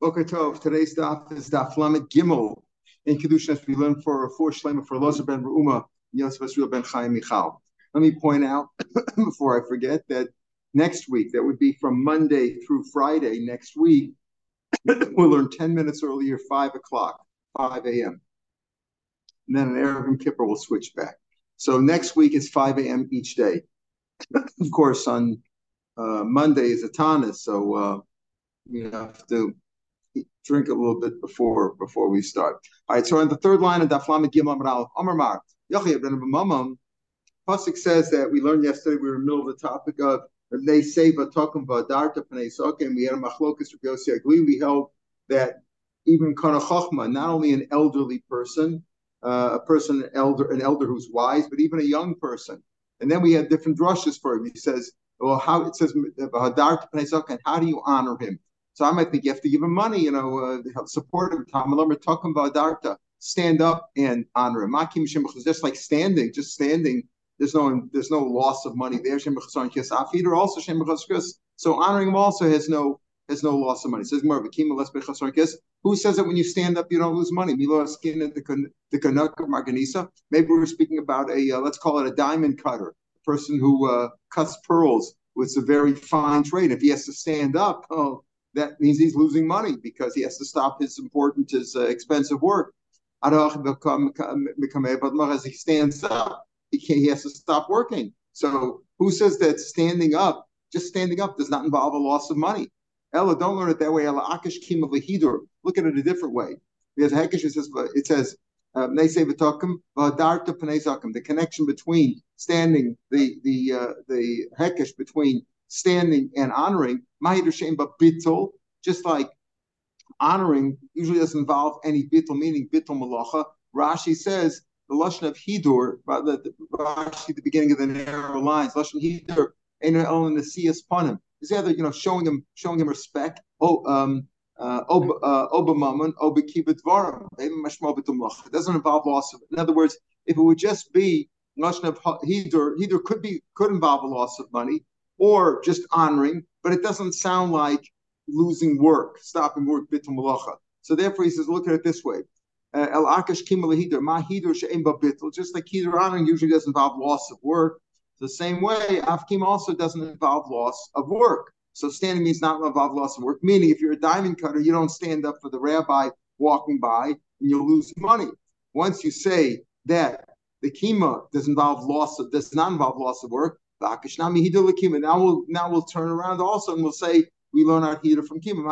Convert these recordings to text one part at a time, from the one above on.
Boker Tov. Today's daf is daf Lamed Gimel in Kedushin we learn for four Shlema for Lozer ben Reuma, Yosef ben Chaim Michal. Let me point out before I forget that next week, that would be from Monday through Friday next week, we'll learn 10 minutes earlier, 5 o'clock, 5 a.m. And then an Arab and Kippur will switch back. So next week is 5 a.m. each day. of course, on uh, Monday is a Tanis, so uh, we have to drink a little bit before before we start. All right, so on the third line of Daflam Gimel Amar Amar ben Mamam, Pasuk says that we learned yesterday. We were in the middle of the topic of they say but Vatakum Vadarta Panei and we had a machlokas Rabbi Agli. We held that even Kana Chachma, not only an elderly person, uh, a person an elder an elder who's wise, but even a young person. And then we had different drushes for him. He says, well, how it says Panei and how do you honor him? So I might think you have to give him money, you know, uh, support him. stand up and honor him. Makim just like standing, just standing. There's no there's no loss of money there. Afiter also So honoring him also has no has no loss of money. Says more Who says that when you stand up you don't lose money? Milo skin at the the Canuck of Marganisa. Maybe we're speaking about a uh, let's call it a diamond cutter, a person who uh, cuts pearls It's a very fine trade. If he has to stand up, oh that means he's losing money because he has to stop his important, his uh, expensive work. As he stands up, he, he has to stop working. So who says that standing up, just standing up, does not involve a loss of money? Ella, don't learn it that way. Ella akish kim of Look at it a different way. Because hekish it says it says um, the connection between standing the the uh, the hekish between standing and honoring, bittul, just like honoring usually doesn't involve any bittul, meaning bittul malacha. Rashi says the lashon of hidur, the, Rashi, the beginning of the narrow lines, lashon hidur, only the siyas panim. Is either you know showing him showing him respect. Oh, um, uh, obamaman uh, obekibitvarim. It doesn't involve loss of. In other words, if it would just be lashon of hidur, hidur could be could involve a loss of money, or just honoring, but it doesn't sound like losing work, stopping work, bitul malacha. So therefore, he says, look at it this way. Uh, El akash hidur, ma hidur she'em bitul. Just like hidur honoring usually doesn't involve loss of work. The same way, afkim also doesn't involve loss of work. So standing means not involve loss of work. Meaning, if you're a diamond cutter, you don't stand up for the rabbi walking by, and you'll lose money. Once you say that the kima does involve loss of does not involve loss of work, now we'll now we'll turn around also and we'll say we learn our heater from kima.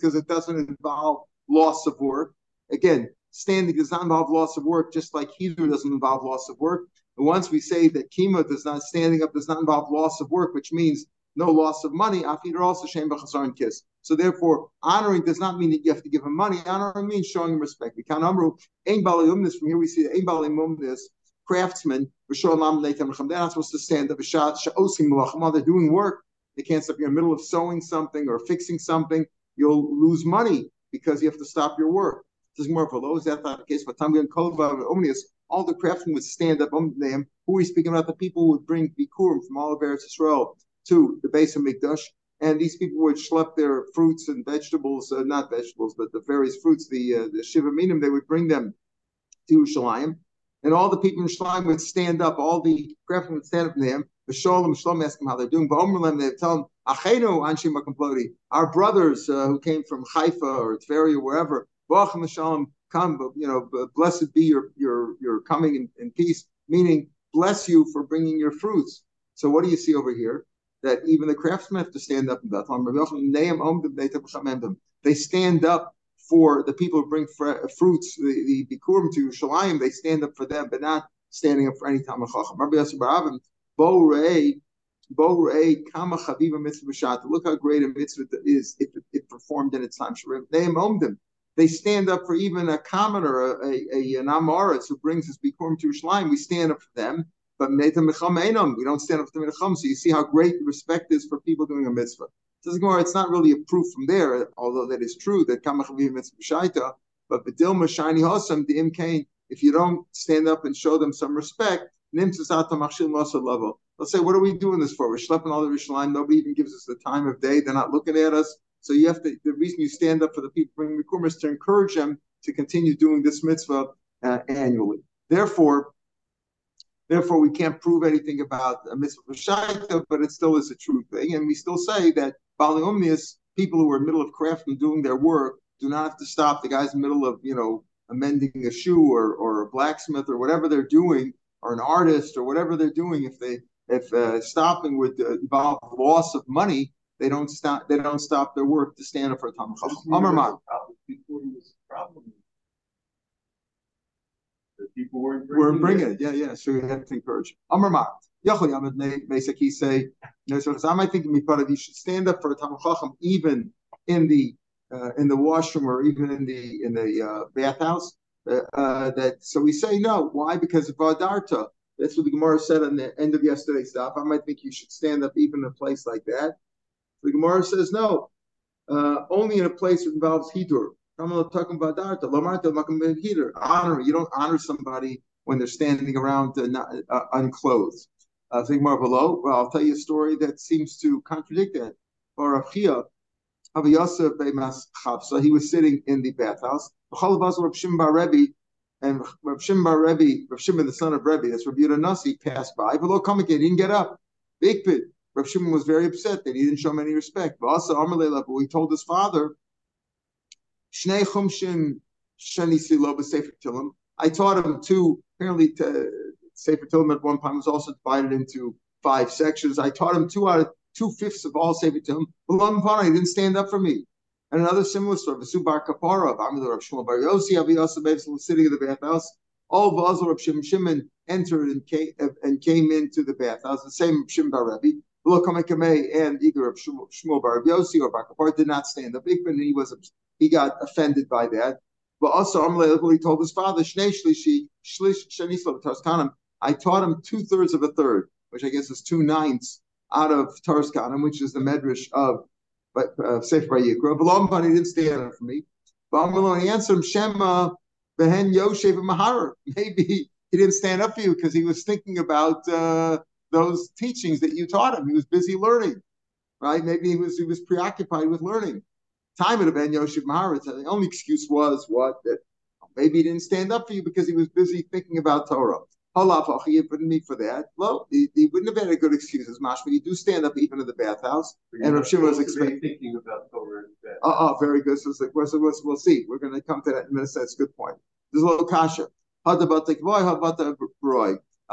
Because it doesn't involve loss of work. Again, standing does not involve loss of work, just like heater doesn't involve loss of work. And once we say that kima does not standing up does not involve loss of work, which means no loss of money, after also she'en b'chasan kis. So therefore, honoring does not mean that you have to give him money. Honoring means showing him respect. From here we see baliyumnis craftsmen, they're not supposed to stand up. They're doing work, they can't stop. You're in the middle of sewing something or fixing something, you'll lose money because you have to stop your work. This is more of a low. Is that not the case? But Tamgan Kova Omnius, all the craftsmen would stand up on them. Who are we speaking about? The people who would bring Bikurim from all of Eretz Israel to the base of Mikdash. And these people would schlep their fruits and vegetables, uh, not vegetables, but the various fruits, the uh, the Shiva Minim, they would bring them to Yerushalayim and all the people in Shloim would stand up, all the craftsmen would stand up to them. Shalom, Shalom ask them how they're doing. But they tell them, Achenu Anshim our brothers uh, who came from Haifa or Tveria or wherever, Ba'achim Shalom, come, you know, blessed be your your your coming in, in peace, meaning bless you for bringing your fruits. So what do you see over here? That even the craftsmen have to stand up in Bethlehem. They stand up for the people who bring fr- fruits, the, Bikurim to Shalayim, they stand up for them, but not standing up for any Talmud Chacham. Rabbi Yosef Baravim, Bo Rei, Bo Rei, Kama Chaviva Mitzvah B'Shat. Look how great a mitzvah is if it, performed in its time. They owned them. They stand up for even a commoner, a, a, an Amoritz who brings his Bikurim to Shalayim. We stand up for them. But we don't stand up for the Menacham. So you see how great respect is for people doing a mitzvah. Says Gemara, it's not really a proof from there, although that is true that Kamachavim it's B'shaita, but Bedilma Shiny Hosam, the Imkain, if you don't stand up and show them some respect, Nimtzasata Machshil Masa level. They'll say, What are we doing this for? We're schlepping all the Rishline, nobody even gives us the time of day, they're not looking at us. So you have to. The reason you stand up for the people bringing Bikurim is to encourage them to continue doing this mitzvah uh, annually. Therefore, therefore we can't prove anything about a mitzvah shaita, but it still is a true thing, and we still say that Bali Omnius, people who are in the middle of crafting, doing their work, do not have to stop the guys in the middle of you know amending a shoe or or a blacksmith or whatever they're doing, or an artist or whatever they're doing. If they if uh, stopping would uh, involve loss of money, they don't stop. They don't stop their work to stand up for a Talmud Chacham. Before he was a problem, the people weren't We're bringing bringing it. it. Yeah, yeah. So you have to encourage. Amar Mat. Yachol Yamad basically say, you know, so I might think Mipadav, you should stand up for a Talmud Chacham even in the uh, in the washroom or even in the in the uh, bathhouse. Uh, uh, that so we say no. Why? Because of Vadarta. That's what the Gemara said on the end of yesterday's stuff. I might think you should stand up even in a place like that. The Gemara says no, uh, only in a place that involves hidur. Honor. You don't honor somebody when they're standing around uh, not, uh, unclothed. Uh, think more below. Well, I'll tell you a story that seems to contradict that. Or Achia, he was sitting in the bathhouse. And Rav Shimon Bar Rebbe, Rav Shimon the son of Rebbe, that's Rabbi Nasi, passed by. Below Kamak, he didn't get up. Big pit. Rav Shimon was very upset that he didn't show him any respect. But also, Amalei but he told his father, Shnei Chumshim Shani Silo Sefer Tilim. I taught him two, apparently, to, Sefer Tilim at one time was also divided into five sections. I taught him two out of two fifths of all Sefer Tilim. He didn't stand up for me. And another similar story, Vasubar Kapara of Amil Rav Shmuel Bar Yossi, Avi Yosef was sitting in the bathhouse. All of Azor Shimon Shimon entered and came, and came into the bathhouse. The same Shimon Bar Rebbe. And either of Shmuel Bar Yossi or Bar did not stand up. Ikman, he was he got offended by that. But also, Amalei, he told his father, Shnei Shlishi, Tarskanim. I taught him two thirds of a third, which I guess is two ninths out of Tarskanim, which is the medrash of uh, Sefer Vayikra. But he didn't stand up for me. But Amalei answered him, Shema Behen Yoshev Mahara. Maybe he didn't stand up for you because he was thinking about uh, those teachings that you taught him. He was busy learning, right? Maybe he was he was preoccupied with learning. Time of Ben Yoshev Maharitz, the only excuse was what that maybe he didn't stand up for you because he was busy thinking about Torah. Allah he putting me for that. Well, he, he, wouldn't have had a good excuse as Mashma. You do stand up even in the bathhouse. And Rav Shimon was supposed to be expecting. thinking about Torah. Oh, oh, very good. So, it's like, well, we'll, we'll see. We're going to come to that in a minute. That's a good point. There's a little kasha. How about the boy? How about the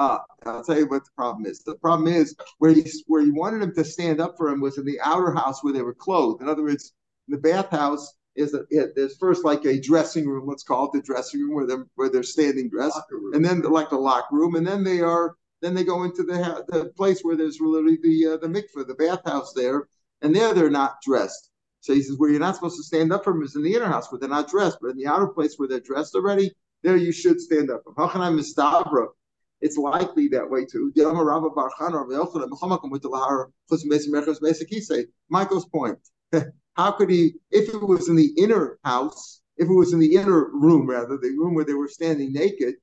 Ah, I'll tell you what the problem is. The problem is where he where he wanted him to stand up for him was in the outer house where they were clothed. In other words, the bathhouse is a, it, there's first like a dressing room, let's call it the dressing room where they're where they're standing dressed, and then like the locker room, and then they are then they go into the the place where there's literally the uh, the mikveh, the bathhouse there, and there they're not dressed. So he says where you're not supposed to stand up for from is in the inner house where they're not dressed, but in the outer place where they're dressed already, there you should stand up from. Hachanai mistabra. It's likely that way too. Michael's point. How could he, if it was in the inner house, if it was in the inner room rather, the room where they were standing naked,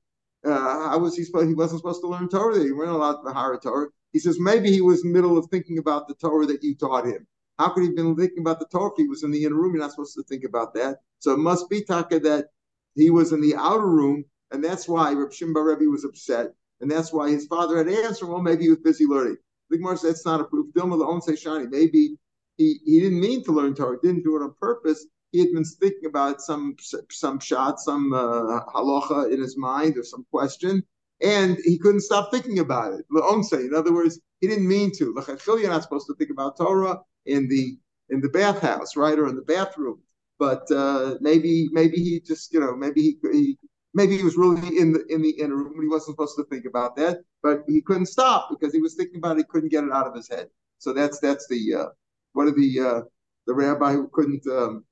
uh, how was he supposed? He wasn't supposed to learn Torah. There. He weren't allowed to hire Torah. He says maybe he was in the middle of thinking about the Torah that you taught him. How could he have been thinking about the Torah if he was in the inner room? You're not supposed to think about that. So it must be Taka that he was in the outer room, and that's why Reb Rebbe was upset, and that's why his father had answered. Well, maybe he was busy learning. The Gemara said that's not a proof. Maybe he, he didn't mean to learn Torah. Didn't do it on purpose. He had been thinking about some some shot, some uh, halacha in his mind or some question, and he couldn't stop thinking about it. say, in other words, he didn't mean to. You're not supposed to think about Torah in the in the bathhouse, right, or in the bathroom. But uh, maybe maybe he just you know maybe he, he maybe he was really in the in the inner room. He wasn't supposed to think about that, but he couldn't stop because he was thinking about it. He couldn't get it out of his head. So that's that's the uh, one of the uh, the rabbi who couldn't um,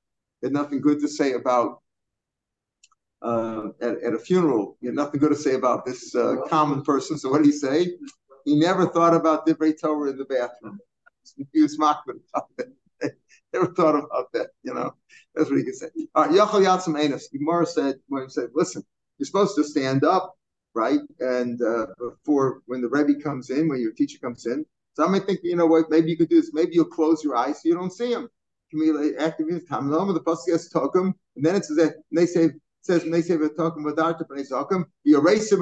had nothing good to say about uh, at, at a funeral. He had nothing good to say about this uh, common person. So what did he say? He never thought about Divrei Torah in the bathroom. He was mocking about that. Never thought about that, you know. That's what he could say. All right, Yachal Yatsam Enos. Gemara said when he said, listen, you're supposed to stand up, right? And uh, before when the Rebbe comes in, when your teacher comes in. So I might think, you know what, maybe you could do this. Maybe you'll close your eyes so you don't see him. active time. The pasuk has tokum, and then it says that they say says when they say tokum vadarta b'nei you erase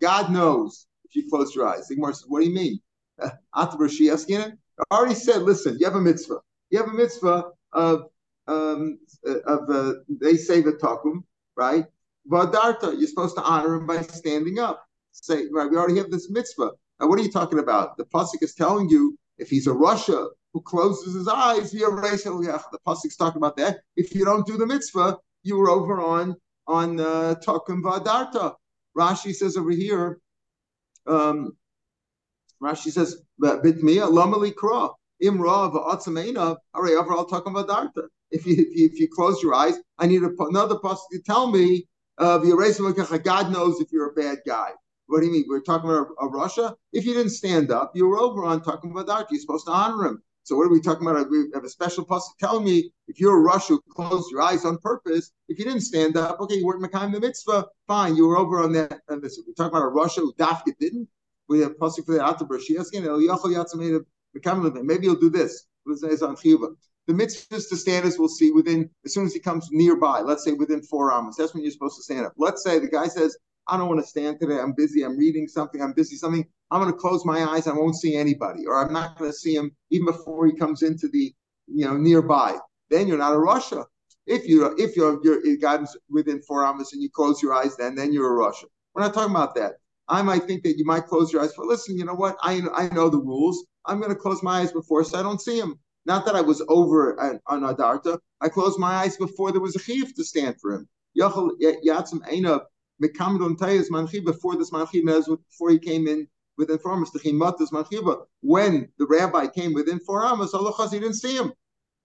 God knows if you close your eyes. The Gemara says, what do you mean? Uh, I already said, listen, you have a mitzvah. You have a mitzvah of um, of the they say the takum, right? Vadarta, you're supposed to honor him by standing up. Say, right, we already have this mitzvah. Now, what are you talking about? The pasuk is telling you if he's a rasha who closes his eyes, he erases. the pasuk's talking about that. If you don't do the mitzvah, you were over on on uh, takum vadarta. Rashi says over here. Um, Rashi says, "Bitmiya lamali kra imra va'atzameina hare overall takum vadarta." If you, if you if you close your eyes, I need a, another pasuk to tell me uh, God knows if you're a bad guy. What do you mean? We're talking about a, a rasha. If you didn't stand up, you were over on talking about that. You're supposed to honor him. So what are we talking about? We have a special pasuk telling me if you're a rasha who closed your eyes on purpose, if you didn't stand up, okay, you weren't Makayim the mitzvah, fine, you were over on that. And this, we're talking about a rasha who dafka didn't. We have pasuk for asking Maybe you'll do this. The mitzvah is to stand as we'll see within as soon as he comes nearby. Let's say within four hours. That's when you're supposed to stand up. Let's say the guy says, I don't want to stand today. I'm busy. I'm reading something. I'm busy something. I'm going to close my eyes. I won't see anybody, or I'm not going to see him even before he comes into the, you know, nearby. Then you're not a rasha. If you if you're you're guidance within four hours and you close your eyes, then then you're a rasha. We're not talking about that. I might think that you might close your eyes but Listen, you know what? I I know the rules. I'm going to close my eyes before so I don't see him. Not that I was over on, on Adarta. I closed my eyes before there was a chiv to stand for him. Eina before this before he came in within four amas, when the rabbi came within four amas, Allah he didn't see him.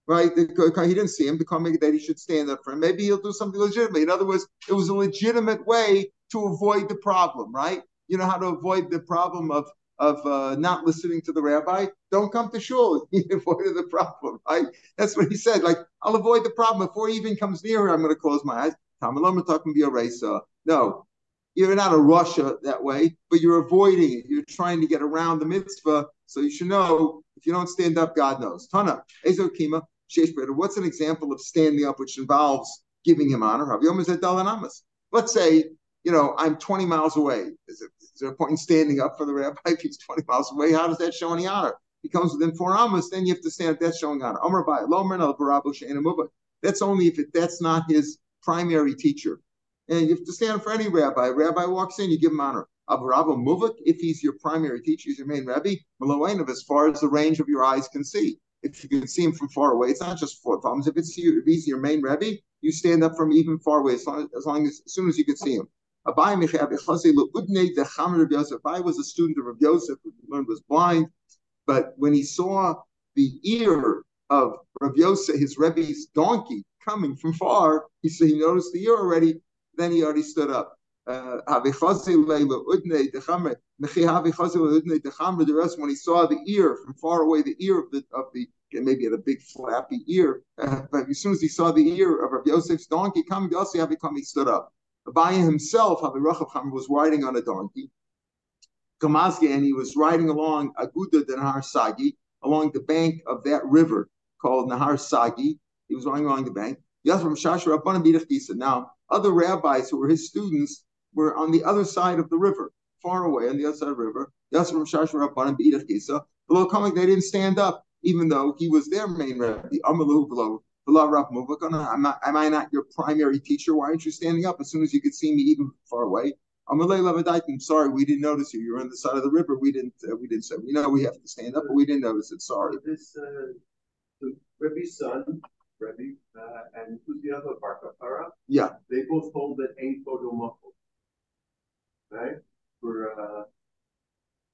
Right? He didn't see him maybe that he should stand up for him. Maybe he'll do something legitimate. In other words, it was a legitimate way to avoid the problem, right? You know how to avoid the problem of of uh, not listening to the rabbi, don't come to shul. He avoided the problem, right? That's what he said. Like, I'll avoid the problem before he even comes near I'm going to close my eyes. No, you're not a rasha that way, but you're avoiding it. You're trying to get around the mitzvah. So you should know if you don't stand up, God knows. Tana, Ezokima, What's an example of standing up which involves giving him honor? Let's say, you know, I'm 20 miles away. Is, it, is there a point in standing up for the rabbi if he's 20 miles away? How does that show any honor? He comes within four amas, then you have to stand up. That's showing honor. That's only if it, that's not his primary teacher. And you have to stand up for any rabbi. A rabbi walks in, you give him honor. Uh, Abu Rabba Muvik, if he's your primary teacher, he's your main rabbi, Malawainov, as far as the range of your eyes can see. If you can see him from far away, it's not just four thumbs. If it's you, if he's your main rabbi, you stand up from even far away, as long as, as, long as, as soon as you can see him. Abai was a student of Rabbi Yosef, who learned was blind, but when he saw the ear of Rabbi Yosef, his Rebbe's donkey, coming from far, he said he noticed the ear already, then he already stood up. Uh, the rest when he saw the ear from far away, the ear of the of the maybe had a big flappy ear, uh, but as soon as he saw the ear of Rabbi Yosef's donkey coming, he stood up. Abaye himself, was riding on a donkey, Kamazge, and he was riding along Aguda Nahar Sagi, along the bank of that river called Nahar Sagi. He was riding along the bank. Now, other rabbis who were his students were on the other side of the river, far away on the other side of the river. They didn't stand up, even though he was their main rabbi. Am I, am I not your primary teacher? Why aren't you standing up as soon as you could see me, even far away? I'm sorry, we didn't notice you. You're on the side of the river. We didn't. Uh, we didn't say. We know we have to stand up, but we didn't notice it. Sorry. This uh, Rebbe's son Rebbe, uh, and who's the other Bar Kapara? Yeah. They both hold that ain't photo muffled. Right? For uh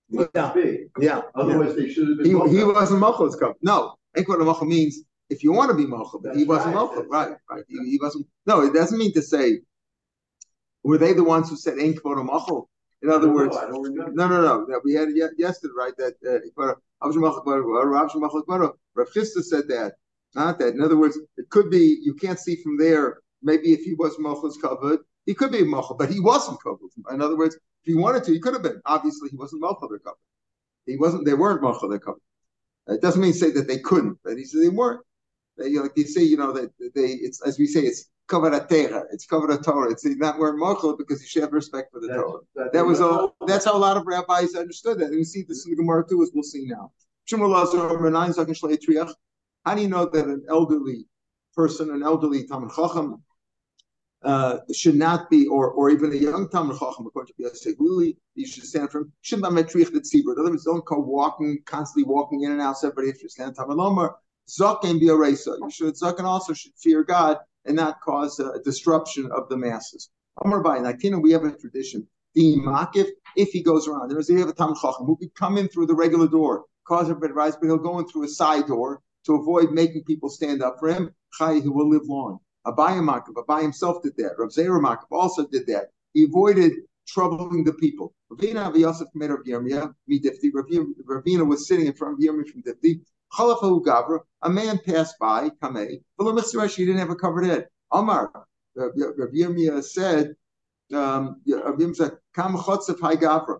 yeah. Yeah. Otherwise yeah. they should have been. He, he wasn't muffled. No. Ain't photo muffled means if you want to be muffled, but he wasn't right. Right, right. He, he, wasn't no, it doesn't mean to say were they the ones who said ain't photo muffled? In other words, no, no, no, no. We had it yesterday, right? That uh, Rav Chisda said that not that. In other words, it could be you can't see from there. Maybe if he was Mochel covered, he could be Mochel, but he wasn't covered. In other words, if he wanted to, he could have been. Obviously, he wasn't Mochel covered. He wasn't. They weren't Mochel covered. It doesn't mean say that they couldn't, but he said they weren't. They, like you say, you know that they, it's as we say, it's covered a Torah. It's covered a Torah. It's not wearing mochel because you should have respect for the that's, Torah. That's that was all. That's how a lot of rabbis understood that. And we see this in the Gemara too, as we'll see now. How do you know that an elderly person, an elderly Talmud Chacham, uh, should not be, or or even a young Talmud Chacham, according to Yosef Luli, you should stand from not metrich the tzibur. In other words, don't go walking, constantly walking in and out. So everybody should stand Talmud Lomar. Zaken be a You should Zaken also should fear God and not cause a disruption of the masses. Amar by Nakina, we have a tradition. The makif, if he goes around, there's you have a Talmud Chacham who could come in through the regular door, cause everybody rise, but he'll go in through a side door to avoid making people stand up for him. Chai, he will live long. Abayim Makav, Abai himself did that. Rav Zera Makav also did that. He avoided troubling the people. Ravina was sitting in front of Yirmiyah from Difti. Gavra, a man passed by, Kamei, but he didn't have a covered head. Amar, Rav Yirmiyah said, um, Yirmiyah said, Kam Chotzev Hai Gavra.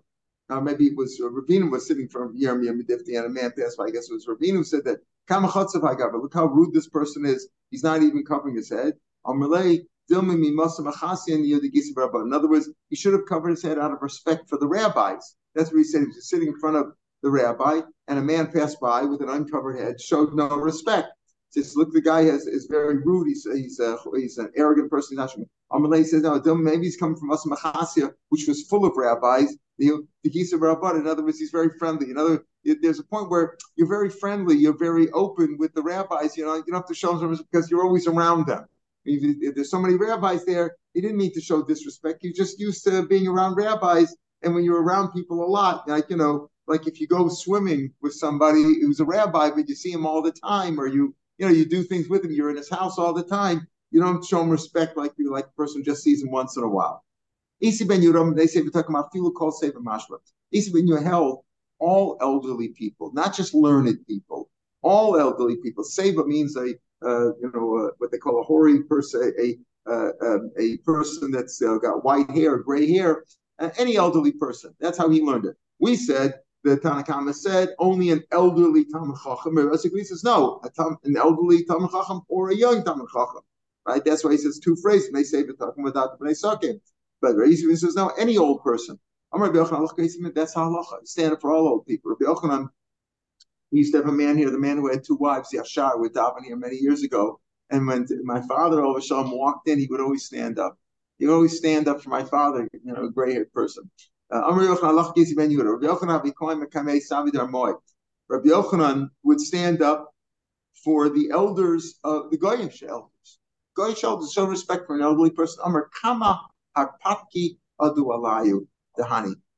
Now maybe it was uh, Ravina was sitting from Yirmiyah Midifti, and a man passed by. I guess it was Ravina who said that. Look how rude this person is. He's not even covering his head. In other words, he should have covered his head out of respect for the rabbis. That's what he said. He was sitting in front of the rabbi, and a man passed by with an uncovered head, showed no respect. Says, look, the guy has, is very rude. He's he's a, he's an arrogant person. Amalei says, no, maybe he's coming from Asmachasia, which was full of rabbis. The Gisa Rabban, in other words, he's very friendly. In other there's a point where you're very friendly, you're very open with the rabbis. You know, you don't have to show them because you're always around them. If there's so many rabbis there, he didn't mean to show disrespect. He's just used to being around rabbis. And when you're around people a lot, like, you know, like if you go swimming with somebody who's a rabbi, but you see him all the time, or you, you know, you do things with him, you're in his house all the time, you don't show him respect like you like the person just sees him once in a while. Isi ben Yuram, they say we're talking about filu kol seva mashma. Isi ben Yuhel, all elderly people, not just learned people, all elderly people. Seva means a uh, you know what they call a hoary person, a uh, um, a person that's uh, got white hair, gray hair, any elderly person. That's how he learned it. We said the Tanakama said only an elderly Talmud Chacham. Basically, he says no, tam, an elderly Talmud Chacham or a young Talmud Chacham. Right? That's why he says two phrases. They say the talking about the Sakim. But he says no, any old person. That's halacha. Stand up for all old people. Rabbi Yochanan, we used to have a man here, the man who had two wives, Yashar, with Davin here many years ago. And when my father over Shalom walked in, he would always stand up. He would always stand up for my father, you know, a gray haired person. Uh, Rabbi Yochanan would stand up for the elders of the Goyish elders. Goyish elders show respect for an elderly person. Amar Kama Adu Alayu.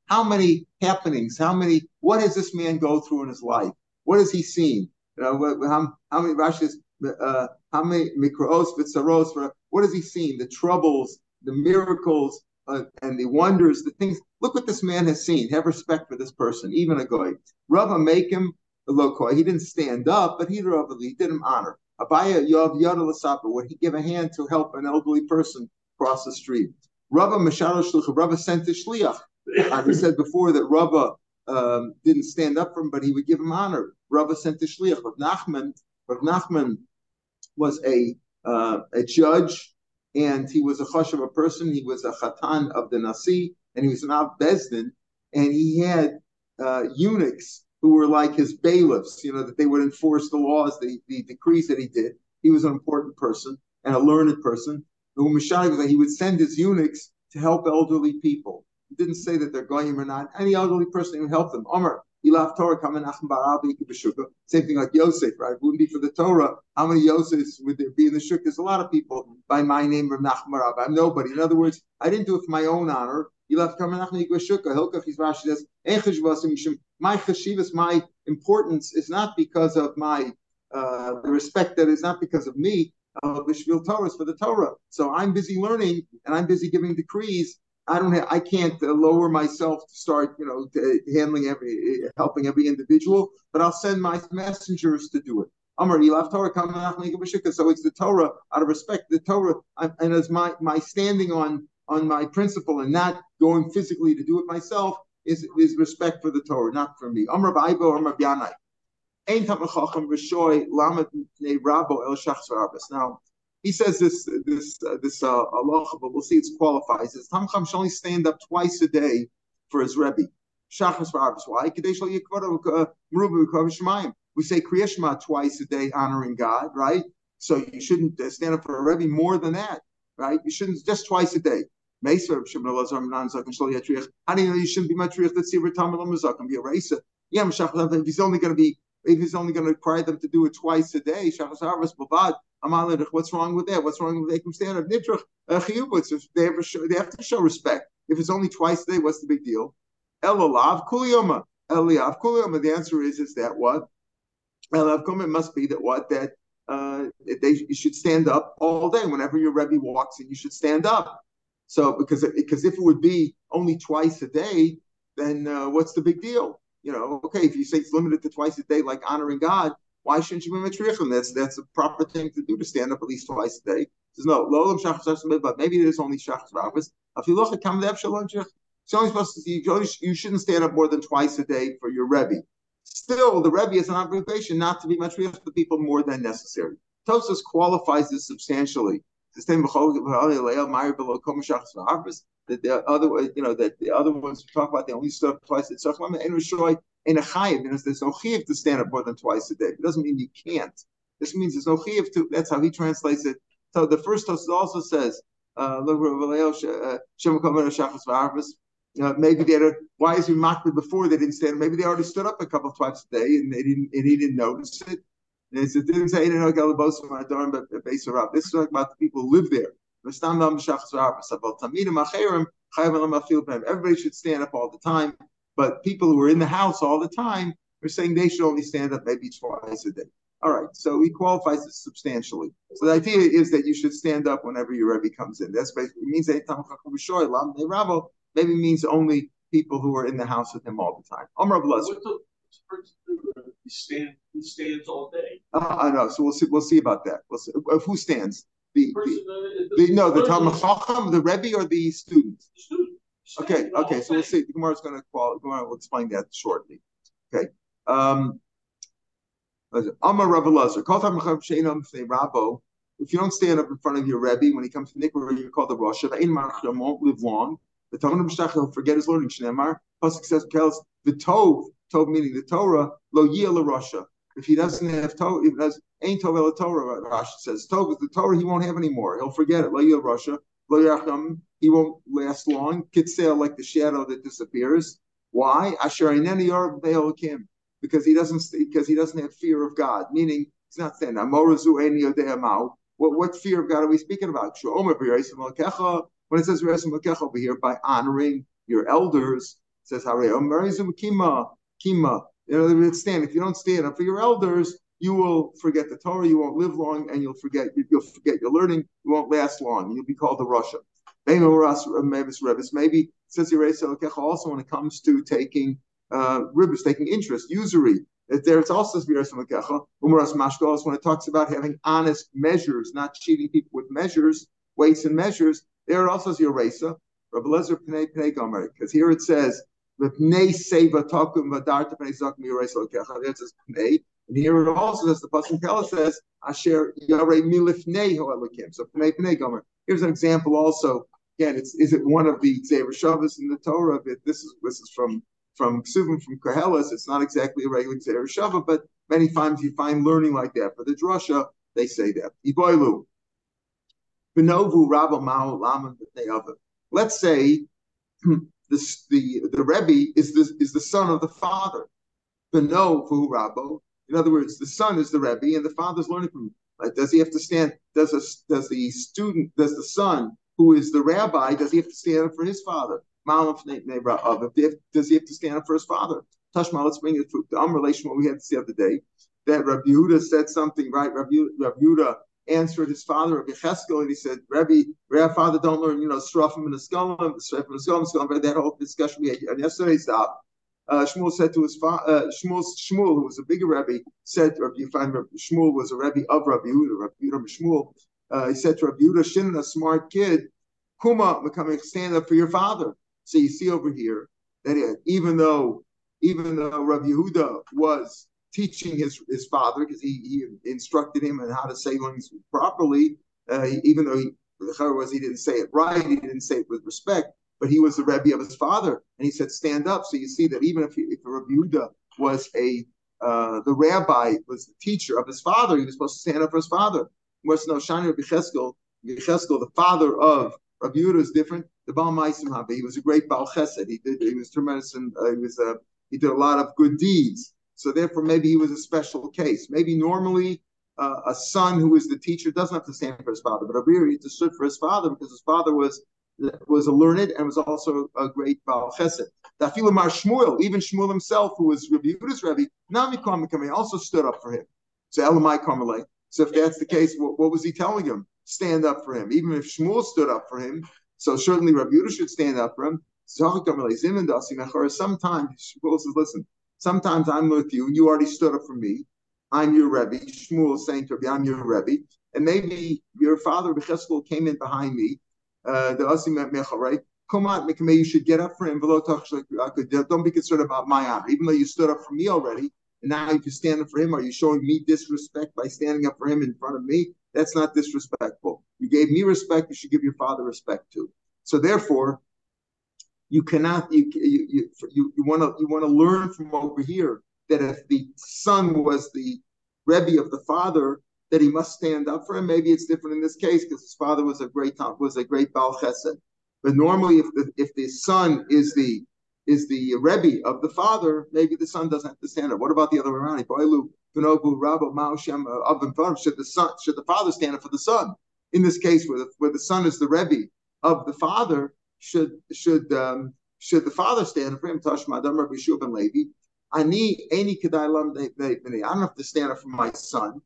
How many happenings? How many? What has this man go through in his life? What has he seen? You know, how, how many Rashi's, uh, how many mikros vitzaros? What has he seen? The troubles, the miracles, uh, and the wonders, the things. Look what this man has seen. Have respect for this person, even a goy. Rava make him a lokoi. He didn't stand up, but he, he did him honor. Abaya Yov Yadalasapa, would he give a hand to help an elderly person cross the street? Rava Mashalo Shlucha, Rava sent a shliach. Uh, we said before that Rava um, didn't stand up for him, but he would give him honor. Rava sent the shliach. Rav Nachman, Rav Nachman was a uh, a judge, and he was a chash of a person. He was a chatan of the nasi, and he was an av bezdin, and he had uh, eunuchs who were like his bailiffs. You know that they would enforce the laws, the, the decrees that he did. He was an important person and a learned person. Who that he would send his eunuchs to help elderly people He didn't say that they're goyim or not. Any elderly person who help them. Omer, Ilaf Torah Kamanachim Barabi Same thing like Yosef, right? Wouldn't be for the Torah. How many Yosefs would there be in the Shuk? There's a lot of people by my name of Nachman I'm nobody. In other words, I didn't do it for my own honor. Ilaf Kamanachim B'Shukah. Hilkach Rashi says, my chashivas, my importance is not because of my uh, the respect that is not because of me. Uh, Torah is for the Torah. So I'm busy learning and I'm busy giving decrees I don't have, I can't uh, lower myself to start, you know, handling every, helping every individual, but I'll send my messengers to do it. So it's the Torah out of respect. The Torah, and as my my standing on on my principle and not going physically to do it myself is is respect for the Torah, not for me. Baibo, Now, he says this this uh, this uh, Allah, but we'll see it qualifies. Is Tamcham should only stand up twice a day for his Rebbe. Shachas V'Arvis. Why? We say Kriyashma twice a day, honoring God, right? So you shouldn't uh, stand up for a Rebbe more than that, right? You shouldn't just twice a day. How do you know you shouldn't be matriach? Let's see, Tamil can be a racer. Yeah, if he's only going to be, if he's only going to require them to do it twice a day, Shachas Harvest Bavad, What's wrong with that? What's wrong with making stand? Nitrach chiyubutz. They have show, they have to show respect. If it's only twice a day, what's the big deal? Elolav kuliyoma. Eliav kuliyoma. The answer is is that what? Elav kum. It must be that what that uh, they you should stand up all day. Whenever your rebbe walks in, you should stand up. So because because if it would be only twice a day, then uh, what's the big deal? You know, okay, if you say it's limited to twice a day, like honoring God, why shouldn't you be matrichim? That's that's a proper thing to do to stand up at least twice a day. There's no lolam shachas but maybe there's only shachas rabbis. If you look at kamdev shalom it's only supposed to see you shouldn't stand up more than twice a day for your rebbe. Still, the rebbe is an obligation not to be matriach the people more than necessary. Tosos qualifies this substantially. That the other, you know, that the other ones we talk about, they only stood up twice. It's in a chayiv, because there's no chayiv to stand up more than twice a day. It doesn't mean you can't. This means there's no chayiv to. That's how he translates it. So the first toast also says, uh, uh, maybe they had a, why is he mocked before they didn't stand? Maybe they already stood up a couple of twice a day and they didn't and he didn't notice it. And it didn't say. This is about the people who live there. Everybody should stand up all the time. But people who are in the house all the time are saying they should only stand up maybe twice a day. All right, so he qualifies it substantially. So the idea is that you should stand up whenever your Rebbe comes in. That's basically it means maybe means only people who are in the house with him all the time. Amr He stands. He stands all day. Uh, I know. So we'll see. We'll see about that. We'll see. Of who stands? The, the, the, the no, the Talmud the Rebbe, or the student? The student. Okay, okay, so we'll see. The Gemara is going to qual- Gemara will explain that shortly. Okay. Um, Amar Rabbi Lazar. Rabo. If you don't stand up in front of your Rebbe when he comes to Nikra, you call the Rosh. Won't live long. The Talmud Mishnah will forget his learning. Shneimar. Pasuk says, "Tells the Tov, Tov meaning the Torah, lo yil Rasha. If he doesn't have Tov, if he has, ain't Tov el Torah, Rashi says Tov is the Torah, he won't have anymore. He'll forget it. Lo yil Rasha he won't last long. Kitzel like the shadow that disappears. Why? Asher kim because he doesn't because he doesn't have fear of God. Meaning he's not saying what what fear of God are we speaking about? When it says over here by honoring your elders, it says kima kima. Other words, stand. If you don't stand up for your elders, you will forget the Torah, you won't live long, and you'll forget you'll forget your learning, you won't last long, you'll be called the rasha. Maybe says also when it comes to taking uh, taking interest, usury. There it's also Umaras Mashkos when it talks about having honest measures, not cheating people with measures, weights and measures. There also says Yeresa, Rabbi Lezer Pnei Pnei Gomer, because here it says Pnei Seva Takum Vadarta Pnei Zakum Yeresa Kecha. There it says Pnei. And here it also says the Pasuk Kala says Asher Yare Milifnei Hoelikim. So Pnei Pnei Gomer. Here's an example also. Again, it's is it one of the Xavier Shabbos in the Torah? But this is this is from from Ksuvim from Koheles. It's not exactly a regular Xavier Shabbos, but many times you find learning like that. For the drasha, they say that. Iboilu. Rabba Let's say the the the Rebbe is the is the son of the father. Benovu Rabbo in other words, the son is the Rebbe and the father's learning from him. Does he have to stand? Does a, does the student? Does the son who is the rabbi? Does he have to stand up for his father? Does he have to stand up for his father? Tashma, let's bring it to the um relation what we had the other day. That Rabbi Yehuda said something right. Rabbi, Rabbi Yehuda answered his father, Rabbi Cheskel, and he said, Rabbi, Rabbi, father, don't learn, you know, strafim and the skull, strafim and and that whole discussion we had on yesterday's stop uh, Shmuel said to his father, uh, Shmuel, Shmuel, who was a bigger Rebbe, said, find Rabbi, Shmuel was a Rebbe of Rabbi Yehuda, Rabbi Yehuda Shmuel. Uh, he said to Rabbi Yehuda, Shin, a smart kid, Kuma, becoming stand up for your father. So you see over here that even though even though Rabbi Yehuda was teaching his his father because he, he instructed him on how to say things properly, uh, even though he was he didn't say it right, he didn't say it with respect, but he was the Rebbe of his father, and he said, "Stand up." So you see that even if he, if Rabbi Yehuda was a uh, the rabbi was the teacher of his father, he was supposed to stand up for his father. Whereas no Shani Rabbi Cheskel, the father of Rabbi Yehuda, is different. The Baal Maisim he was a great Baal Chesed. He did he was tremendous and uh, he was a uh, he did a lot of good deeds. So therefore, maybe he was a special case. Maybe normally uh, a son who is the teacher doesn't have to stand for his father, but Abir he stood for his father because his father was was a learned and was also a great Baal Chesed. Dafilamar Shmuel, even Shmuel himself, who was Rabbi Yehuda's Rebbe, Nami Kamekame, also stood up for him. So Elamai Karmelei. So if that's the case, what, what, was he telling him? Stand up for him. Even if Shmuel stood up for him, so certainly Rabbi Yehuda should stand up for him. Sometimes Shmuel says, listen, sometimes I'm with you, and you already stood up for me. I'm your Rebbe. Shmuel is saying to Rabbi, I'm your Rebbe. And maybe your father, Becheskel, came in behind me, uh, the Asim Mechel, right? Come on, you should get up for him. Don't be concerned about my honor. Even though you stood up for me already, and now if you stand up for him, are you showing me disrespect by standing up for him in front of me? That's not disrespectful. You gave me respect, you should give your father respect too. So therefore, you cannot you you you, want to you want to learn from over here that if the son was the Rebbe of the father, that he must stand up for him. Maybe it's different in this case because his father was a great was a great Baal Chesed. But normally, if the if the son is the is the Rebbe of the father, maybe the son doesn't have to stand up. What about the other way around? Uh, should the son should the father stand up for the son? In this case, where the, where the son is the Rebbe of the father, should should um, should the father stand up for him? Tashma Rabbi ben Levi. I need any kedai I don't have to stand up for my son.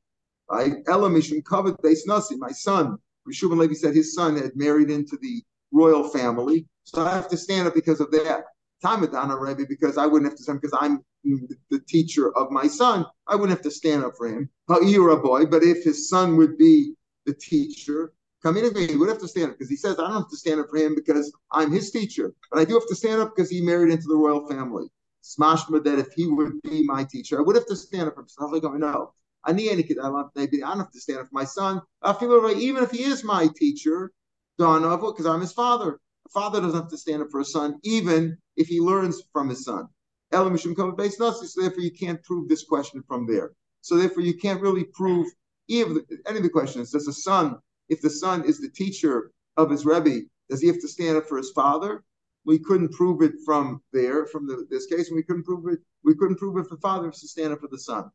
Right? Elamishim covered base nasi. My son, Rishuv ben Levi said his son had married into the royal family. So I have to stand up because of that. Tamadana Rebbe, because I wouldn't have to stand because I'm the teacher of my son. I wouldn't have to stand up for him. You're a boy, but if his son would be the teacher, come in he would have to stand up because he says I don't have to stand up for him because I'm his teacher, but I do have to stand up because he married into the royal family. Smashma that if he would be my teacher, I would have to stand up for him. So I. Oh, I need any kid. I don't have to stand up for my son. I feel like even if he is my teacher, because I'm his father. A father doesn't have to stand up for a son, even if he learns from his son. So therefore, you can't prove this question from there. So therefore, you can't really prove any of the questions. Does a son, if the son is the teacher of his rebbe, does he have to stand up for his father? We couldn't prove it from there, from the, this case, and we couldn't prove it. We couldn't prove it for father to stand up for the son.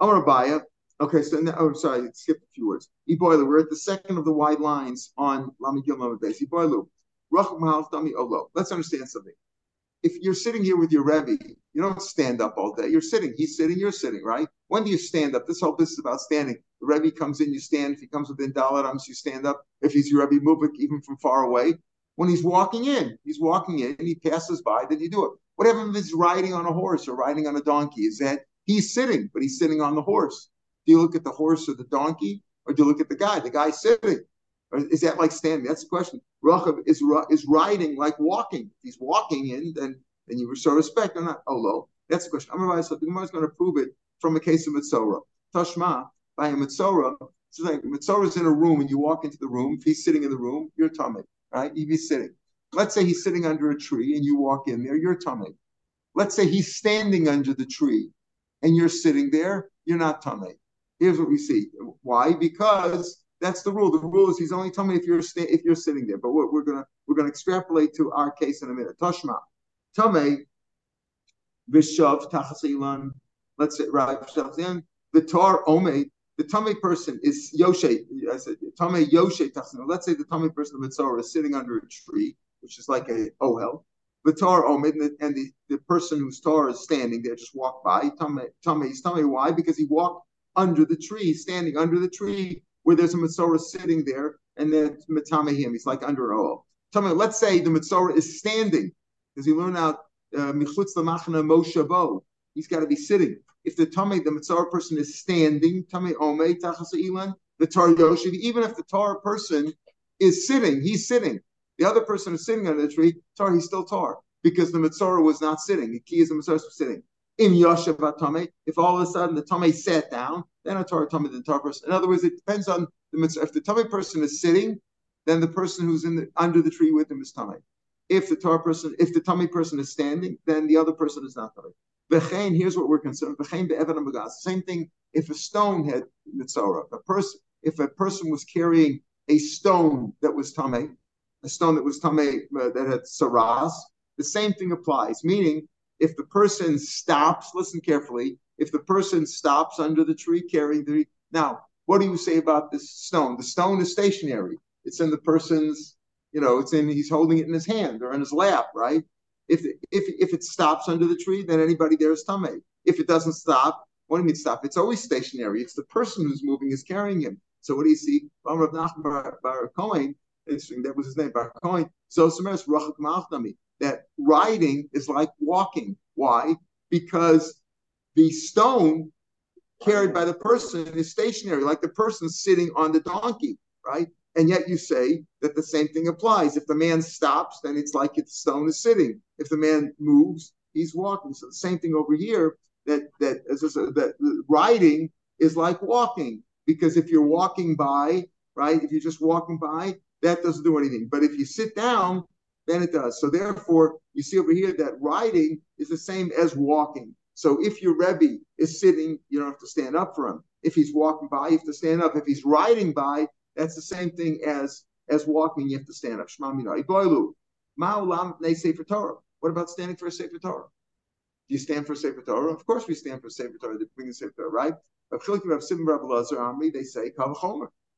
Amar Abaya, Okay, so now, oh, sorry, I skipped a few words. Iboilu, we're at the second of the wide lines on Lamigil Lamed Base. Iboilu, Olo. Let's understand something. If you're sitting here with your Rebbe, you don't stand up all day. You're sitting. He's sitting. You're sitting, right? When do you stand up? This whole business about standing. The Rebbe comes in, you stand. If he comes within Daladams, you stand up. If he's your Rebbe Mubik, even from far away. When he's walking in, he's walking in, he passes by, then you do it. Whatever if he's riding on a horse or riding on a donkey? Is that he's sitting, but he's sitting on the horse? Do you look at the horse or the donkey, or do you look at the guy? The guy sitting. Or is that like standing? That's the question. Rachav is is riding like walking. If he's walking in, then then you show respect or not. Oh, low. That's the question. Gemara is going to prove it from a case of Mitzora. Tashma by a Mitzora. So like Mitzora is in a room and you walk into the room. If he's sitting in the room, you're tummy, right? If be sitting. Let's say he's sitting under a tree and you walk in there, you're tummy. Let's say he's standing under the tree and you're sitting there, you're not tummy. Here's what we see. Why? Because that's the rule. The rule is he's only me if you're sta- if you're sitting there. But we're, we're gonna we're gonna extrapolate to our case in a minute. Tashma, Tame, Vishav Tachasilan. Let's say right. The Tar Ome. The Tame person is Yoshe. I said Tame Yoshe Tachasilan. Let's say the Tame person of Mitzvah is sitting under a tree, which is like a ohel. The Tar Omid and, the, and the, the person whose Tar is standing there just walked by. Tame, Tame, Tame. Why? Because he walked under the tree, standing under the tree where there's a Mitzorah sitting there, and then Mitamahim, he's like under. Tell me, let's say the Mitzorah is standing, because he learned out uh, Michutz Moshabo. He's got to be sitting. If the Tame, the Mitzorah person is standing, Tame Ome, Tachasa Ilan, the Tar Yoshiv, even if the Tar person is sitting, he's sitting. The other person is sitting under the tree, Tar, he's still Tar, because the Mitzorah was not sitting. The key is the Mitzorah was sitting. In Yoshev Atame, if all of a sudden the Tame sat down, then a Tar Tame, the Tar person. In other words, it depends on the mitzvah. If the Tame person is sitting, then the person who's in the, under the tree with him is Tame. If the tar person, if the tummy person is standing, then the other person is not Tame. V'chein, here's what we're concerned. V'chein be'evan Same thing if a stone had mitzvah. A person, if a person was carrying a stone that was Tame, a stone that was Tame uh, that had saras, the same thing applies. Meaning, if the person stops, listen carefully, if the person stops under the tree carrying the now, what do you say about this stone? The stone is stationary. It's in the person's, you know, it's in he's holding it in his hand or in his lap, right? If if if it stops under the tree, then anybody there is tame. If it doesn't stop, what do you mean stop? It's always stationary. It's the person who's moving is carrying him. So what do you see? Rav Nachman Bar Cohen, interesting, that was his name, Bar Cohen. So that riding is like walking. Why? Because the stone carried by the person is stationary, like the person sitting on the donkey, right? And yet you say that the same thing applies. If the man stops, then it's like the stone is sitting. If the man moves, he's walking. So the same thing over here. That that as I said, that riding is like walking because if you're walking by, right? If you're just walking by, that doesn't do anything. But if you sit down, then it does. So therefore, you see over here that riding is the same as walking. So if your Rebbe is sitting, you don't have to stand up for him. If he's walking by, you have to stand up. If he's riding by, that's the same thing as as walking. You have to stand up. Shema mina iboilu. Ma'olam ne sefer Torah. What about standing for a Sefer Torah? Do you stand for a Sefer Torah? Of course, we stand for a Sefer Torah. They bring a Sefer Torah, right? They say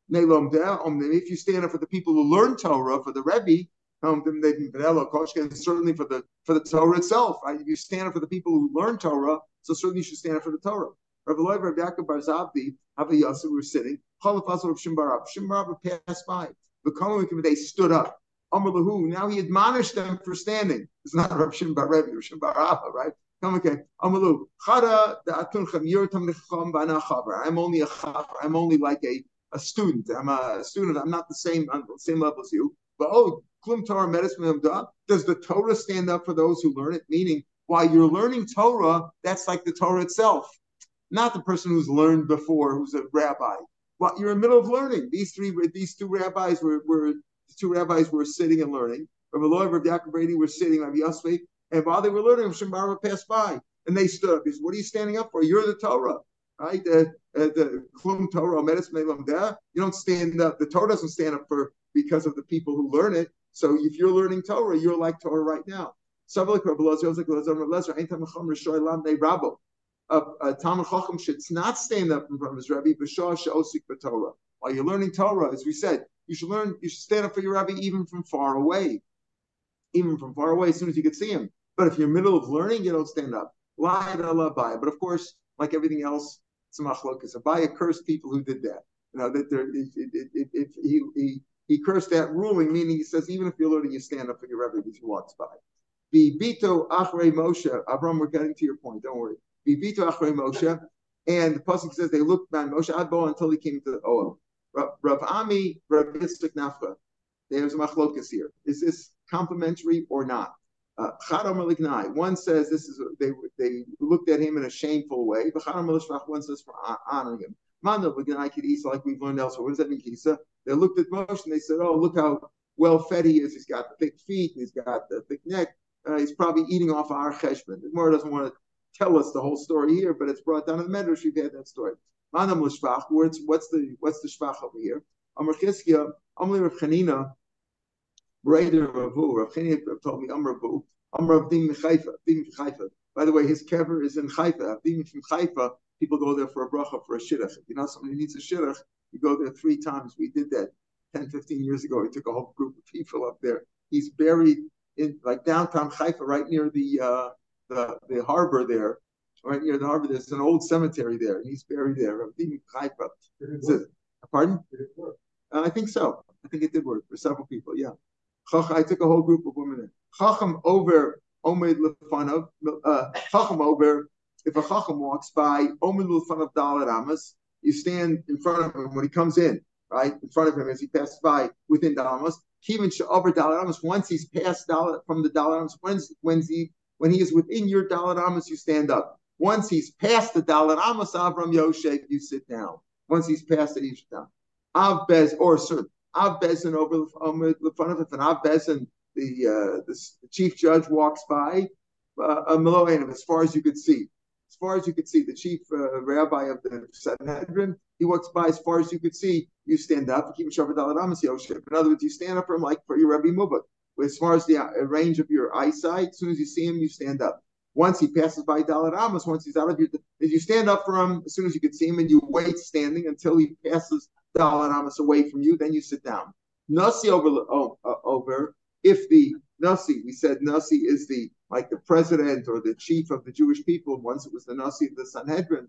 If you stand up for the people who learn Torah, for the Rebbe, um, oh, certainly for the for the Torah itself. Right? If you stand up for the people who learn Torah, so certainly you should stand up for the Torah. Rabbi Loy, Rabbi Yaakov Bar Zabdi, Rabbi Yosef were sitting. Shimbarab. Passed by. The they stood up. Amr Lahu. Now he admonished them for standing. It's not Rabbi Shimbar or right? Come again. Amalu. Chara da'atunchem yirtam necham bana chaver. I'm only a chaver. I'm only like a, a student. I'm a student. I'm not the same on the same level as you. But oh, klum Torah medicine Does the Torah stand up for those who learn it? Meaning, while you're learning Torah, that's like the Torah itself not the person who's learned before, who's a rabbi. You're in the middle of learning. These three, these two rabbis were, were two rabbis were sitting and learning. Rabbi Lloyd, Rabbi Yaakov Brady were sitting, Rabbi Yosef, and while they were learning, Shemara passed by, and they stood up. He said, "What are you standing up for? You're the Torah." Right, the uh, the klum Torah Medes You don't stand up. The Torah doesn't stand up for because of the people who learn it. So if you're learning Torah, you're like Torah right now a, a Talmud Chacham should not stand up in front of his Rebbe, b'shah she'osik b'Torah. While you're learning Torah, as we said, you should learn, you should stand up for your Rebbe even from far away. Even from far away, as soon as you could see him. But if you're in the middle of learning, you don't stand up. But of course, like everything else, it's a machlokas. Cursed people who did that. You know, that there, he, he, he cursed that ruling, meaning he says, even if you're learning, you stand up for your Rebbe as he walks by. The Bito Achrei Moshe, Abram, we're getting to your point, don't worry. Vivito Achrei Moshe, and the pasuk says they looked by Moshe Adbo until he came to the Oel. Rav Ami, Rav Yitzchak Nafka. There's a machlokas here. Is this complimentary or not? Uh, one says this is they they looked at him in a shameful way. One says for honoring him. Like we've learned elsewhere. What does that mean? They looked at Moshe and they said, "Oh, look how well fed he is. He's got thick feet. He's got the thick neck. Uh, he's probably eating off our cheshbon." The Gemara doesn't want to tell us the whole story here, but it's brought down in the Medrash. We've had that story. Manam l'shvach. What's the what's the shvach over here? Amr Chizkiya, Amli Rav Chanina, Breder Ravu. Rav Chanina told me Amr Ravu. Amr Avdim Chayfa. Avdim Chayfa. By the way, his kever is in Haifa. Avdim from Haifa. People go there for a bracha for a shidduch. If you know somebody needs a shidduch, you go there three times. We did that 10, 15 years ago. We took a whole group of people up there. He's buried in like downtown Haifa, right near the uh, the, the harbor there, right near the harbor. There's an old cemetery there, and he's buried there. Says, pardon? Uh, I think so. I think it did work for several people. Yeah. I took a whole group of women in. Chacham over Omed Lefanov. Uh, Chacham over. If a Chacham walks by Omed Lefanov Dalit Amas, you stand in front of him when he comes in, right in front of him as he passes by within Dalit Kivin over Dalit Amas. Once he's passed from the Dalit Amas, when's when's he when he is within your Dalit you stand up. Once he's past the Dalit Avram Yosef, you sit down. Once he's past it, you down. Av Bez, or sir, Av Bezin over um, the front of it, and Av Bezin, the, uh, the, chief judge walks by, uh, as far as you could see. As far as you could see, the chief uh, rabbi of the Sanhedrin, he walks by as far as you could see. You stand up, keep In other words, you stand up for him like for your Rabbi Mubak. As far as the uh, range of your eyesight, as soon as you see him, you stand up. Once he passes by Dalit once he's out of your, you stand up for him as soon as you can see him, and you wait standing until he passes Dalit away from you. Then you sit down. Nasi over oh, uh, over if the Nasi, we said Nasi is the like the president or the chief of the Jewish people. Once it was the Nasi of the Sanhedrin.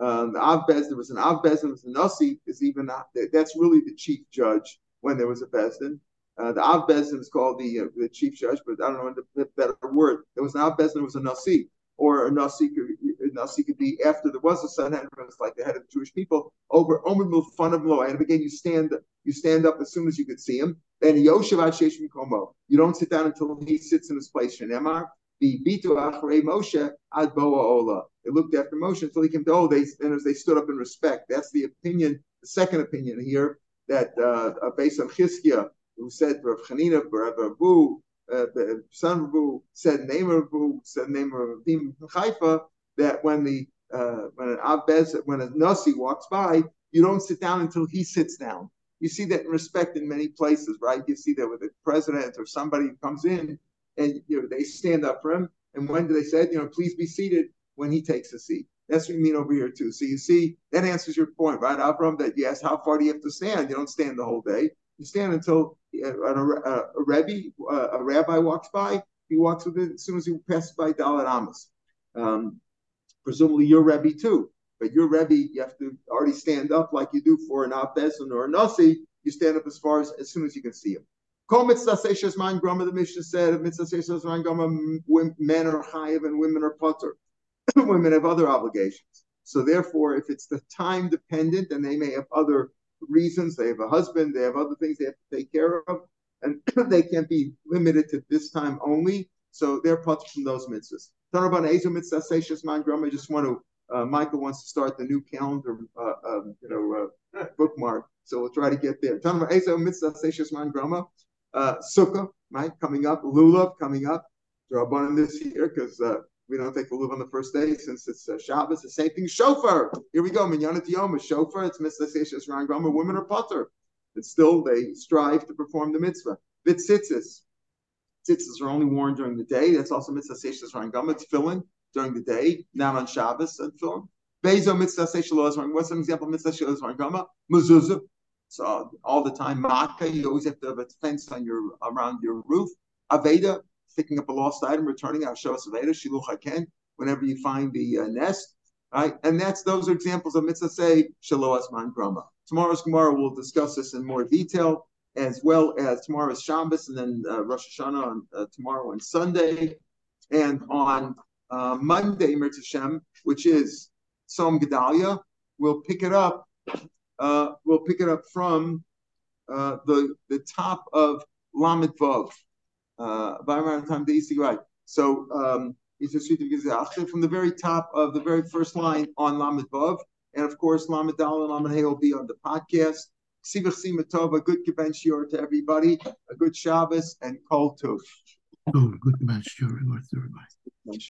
Um, the Avbez, there was an Avbez, there was a Nasi, is even that's really the chief judge when there was a Bezdin. Uh, the Av Bezdin is called the uh, the chief judge, but I don't know the better word. There was an Av Bezdin, was a Nasi, or a Nasi could, a Nasi could be after there was a Sanhedrin, it's like the head of the Jewish people. Over Omer of Lo, and again you stand you stand up as soon as you could see him. Then Yoshev Komo. You don't sit down until he sits in his place. Shenemar the Bitu Achrei Moshe Ad Boa Ola. They looked after Moshe until he came to oh they and as they stood up in respect. That's the opinion, the second opinion here that uh, based on Chizkiah who said Rav Chanina, Rav Abu, uh, the son of Abu said name of Abu, said name of Abim Haifa, that when the uh, when an Abbez, when a Nasi walks by, you don't sit down until he sits down. You see that in respect in many places, right? You see that with a president or somebody who comes in and you know they stand up for him. And when do they say, you know, please be seated when he takes a seat? That's what you mean over here too. So you see, that answers your point, right, Avram? That yes, how far do you have to stand? You don't stand the whole day. You stand until uh, a, a, uh, a Rebbe, uh, a rabbi walks by. He walks with it as soon as he passes by Dalit Amos. Um, presumably your Rebbe too. But your Rebbe, you have to already stand up like you do for an Abbesin or a Nasi. You stand up as far as as soon as you can see him. Kol mitzvah man grama, the Mishnah said, mitzvah seishes man grama, men are chayiv and women are putter. women have other obligations. So therefore, if it's the time dependent and they may have other reasons. They have a husband. They have other things they have to take care of, and they can't be limited to this time only. So they're put from those mitzvahs. Talk about an Azo Mitzastatius Mondrum. I just want to. Uh, Michael wants to start the new calendar, uh, um, you know, uh, bookmark. So we'll try to get there. Turn about Azum Mitzastatius Mondrama uh, Sukkah, right, coming up. Lulav coming up. Rabbanim this year because uh, we don't take the lulav on the first day since it's uh, Shabbos. The same thing, shofar. Here we go. Minyanat Yom, a shofar. It's mitzvah seishes ran grama. Women are potter. But still, they strive to perform the mitzvah. Vitzitzis. Tzitzis are only worn during the day. That's also mitzvah seishes ran grama. It's filling during the day, not on Shabbos and filling. Bezo mitzvah seishes ran. What's an example of mitzvah seishes ran grama? Mezuzah. So all the time, Maka, you always have to have a fence on your around your roof. Aveda, picking up a lost item, returning our Shavas Aveda, Shiluch Haken, whenever you find the uh, nest, right? And that's those are examples of mitzvah say Shalo Asman Grama. Tomorrow's Gemara will discuss this in more detail, as well as tomorrow's Shabbos and then uh, Rosh Hashanah on uh, tomorrow and Sunday, and on uh, Monday, Mirz Hashem, which is Tzom Gedalia, we'll pick it up. Uh, we'll pick it up from uh, the the top of Lamed Vav uh, time the right. So um, from the very top of the very first line on Lamed Vav, and of course Lamed Dal and Lamed Hey will be on the podcast. Sivach Simatov, a good Shior to everybody, a good Shabbos, and Kol Tov. Oh, good Shior to everybody.